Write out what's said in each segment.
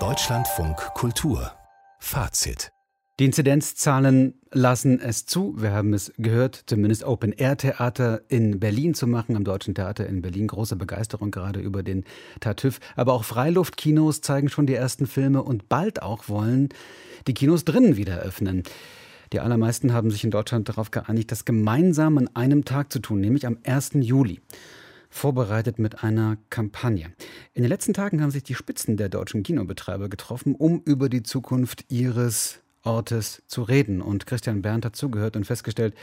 Deutschlandfunk Kultur Fazit die Inzidenzzahlen lassen es zu. Wir haben es gehört, zumindest Open-Air-Theater in Berlin zu machen, am Deutschen Theater in Berlin. Große Begeisterung gerade über den Tartüff. Aber auch Freiluftkinos zeigen schon die ersten Filme und bald auch wollen die Kinos drinnen wieder öffnen. Die allermeisten haben sich in Deutschland darauf geeinigt, das gemeinsam an einem Tag zu tun, nämlich am 1. Juli vorbereitet mit einer Kampagne. In den letzten Tagen haben sich die Spitzen der deutschen Kinobetreiber getroffen, um über die Zukunft ihres Ortes zu reden. Und Christian Berndt hat zugehört und festgestellt,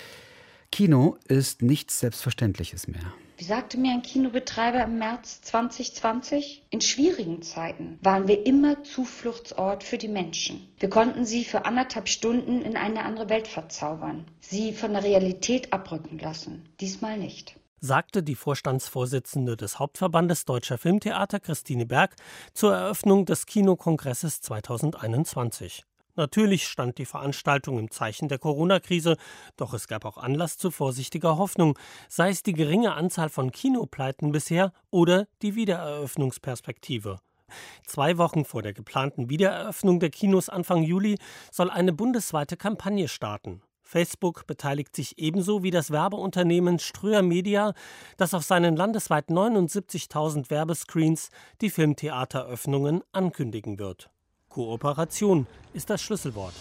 Kino ist nichts Selbstverständliches mehr. Wie sagte mir ein Kinobetreiber im März 2020? In schwierigen Zeiten waren wir immer Zufluchtsort für die Menschen. Wir konnten sie für anderthalb Stunden in eine andere Welt verzaubern, sie von der Realität abrücken lassen. Diesmal nicht sagte die Vorstandsvorsitzende des Hauptverbandes Deutscher Filmtheater Christine Berg zur Eröffnung des Kinokongresses 2021. Natürlich stand die Veranstaltung im Zeichen der Corona-Krise, doch es gab auch Anlass zu vorsichtiger Hoffnung, sei es die geringe Anzahl von Kinopleiten bisher oder die Wiedereröffnungsperspektive. Zwei Wochen vor der geplanten Wiedereröffnung der Kinos Anfang Juli soll eine bundesweite Kampagne starten. Facebook beteiligt sich ebenso wie das Werbeunternehmen Ströer Media, das auf seinen landesweit 79.000 Werbescreens die Filmtheateröffnungen ankündigen wird. Kooperation ist das Schlüsselwort.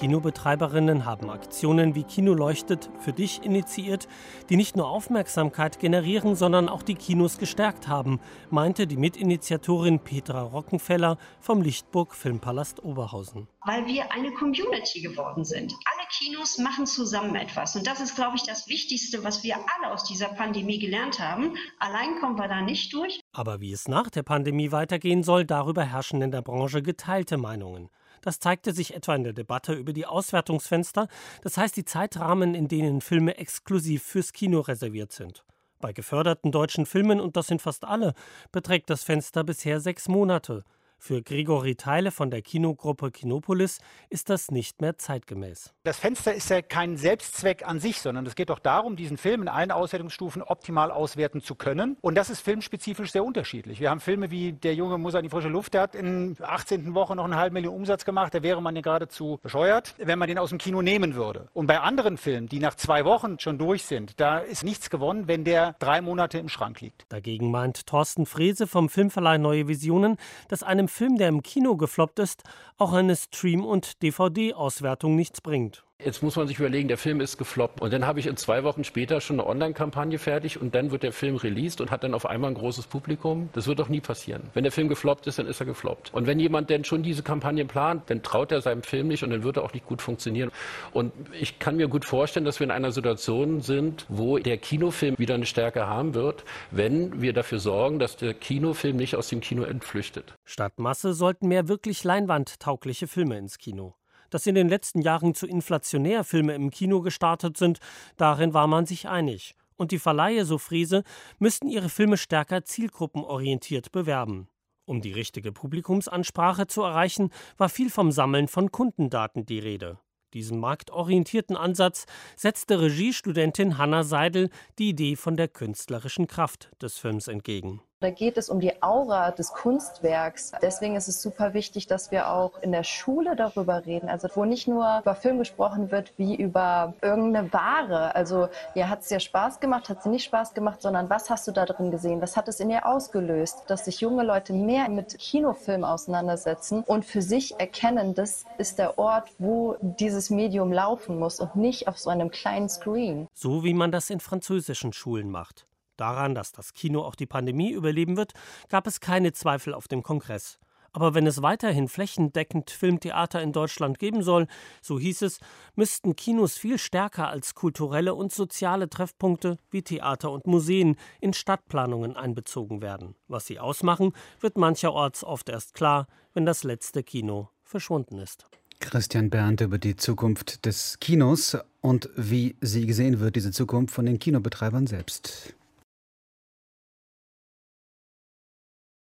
Kinobetreiberinnen haben Aktionen wie Kino leuchtet für dich initiiert, die nicht nur Aufmerksamkeit generieren, sondern auch die Kinos gestärkt haben, meinte die Mitinitiatorin Petra Rockenfeller vom Lichtburg Filmpalast Oberhausen. Weil wir eine Community geworden sind. Alle Kinos machen zusammen etwas. Und das ist, glaube ich, das Wichtigste, was wir alle aus dieser Pandemie gelernt haben. Allein kommen wir da nicht durch. Aber wie es nach der Pandemie weitergehen soll, darüber herrschen in der Branche geteilte Meinungen. Das zeigte sich etwa in der Debatte über die Auswertungsfenster, das heißt die Zeitrahmen, in denen Filme exklusiv fürs Kino reserviert sind. Bei geförderten deutschen Filmen, und das sind fast alle, beträgt das Fenster bisher sechs Monate. Für Grigori Teile von der Kinogruppe Kinopolis ist das nicht mehr zeitgemäß. Das Fenster ist ja kein Selbstzweck an sich, sondern es geht doch darum, diesen Film in allen Auswertungsstufen optimal auswerten zu können. Und das ist filmspezifisch sehr unterschiedlich. Wir haben Filme wie Der Junge muss an die frische Luft, der hat in 18. Woche noch eine halbe Million Umsatz gemacht. Da wäre man ja geradezu bescheuert, wenn man den aus dem Kino nehmen würde. Und bei anderen Filmen, die nach zwei Wochen schon durch sind, da ist nichts gewonnen, wenn der drei Monate im Schrank liegt. Dagegen meint Thorsten Frese vom Filmverleih Neue Visionen, dass einem Film, der im Kino gefloppt ist, auch eine Stream- und DVD-Auswertung nichts bringt. Jetzt muss man sich überlegen, der Film ist gefloppt. Und dann habe ich in zwei Wochen später schon eine Online-Kampagne fertig und dann wird der Film released und hat dann auf einmal ein großes Publikum. Das wird doch nie passieren. Wenn der Film gefloppt ist, dann ist er gefloppt. Und wenn jemand denn schon diese Kampagne plant, dann traut er seinem Film nicht und dann wird er auch nicht gut funktionieren. Und ich kann mir gut vorstellen, dass wir in einer Situation sind, wo der Kinofilm wieder eine Stärke haben wird, wenn wir dafür sorgen, dass der Kinofilm nicht aus dem Kino entflüchtet. Statt Masse sollten mehr wirklich leinwandtaugliche Filme ins Kino dass in den letzten Jahren zu inflationär Filme im Kino gestartet sind, darin war man sich einig. Und die Verleihe, so Friese, müssten ihre Filme stärker zielgruppenorientiert bewerben. Um die richtige Publikumsansprache zu erreichen, war viel vom Sammeln von Kundendaten die Rede. Diesen marktorientierten Ansatz setzte Regiestudentin Hanna Seidel die Idee von der künstlerischen Kraft des Films entgegen. Da geht es um die Aura des Kunstwerks. Deswegen ist es super wichtig, dass wir auch in der Schule darüber reden. Also wo nicht nur über Film gesprochen wird wie über irgendeine Ware. Also ja, hat es dir Spaß gemacht, hat sie nicht Spaß gemacht, sondern was hast du da drin gesehen? Was hat es in dir ausgelöst? Dass sich junge Leute mehr mit Kinofilm auseinandersetzen und für sich erkennen, das ist der Ort, wo dieses Medium laufen muss und nicht auf so einem kleinen Screen. So wie man das in französischen Schulen macht. Daran, dass das Kino auch die Pandemie überleben wird, gab es keine Zweifel auf dem Kongress. Aber wenn es weiterhin flächendeckend Filmtheater in Deutschland geben soll, so hieß es, müssten Kinos viel stärker als kulturelle und soziale Treffpunkte wie Theater und Museen in Stadtplanungen einbezogen werden. Was sie ausmachen, wird mancherorts oft erst klar, wenn das letzte Kino verschwunden ist. Christian Berndt über die Zukunft des Kinos und wie sie gesehen wird, diese Zukunft von den Kinobetreibern selbst.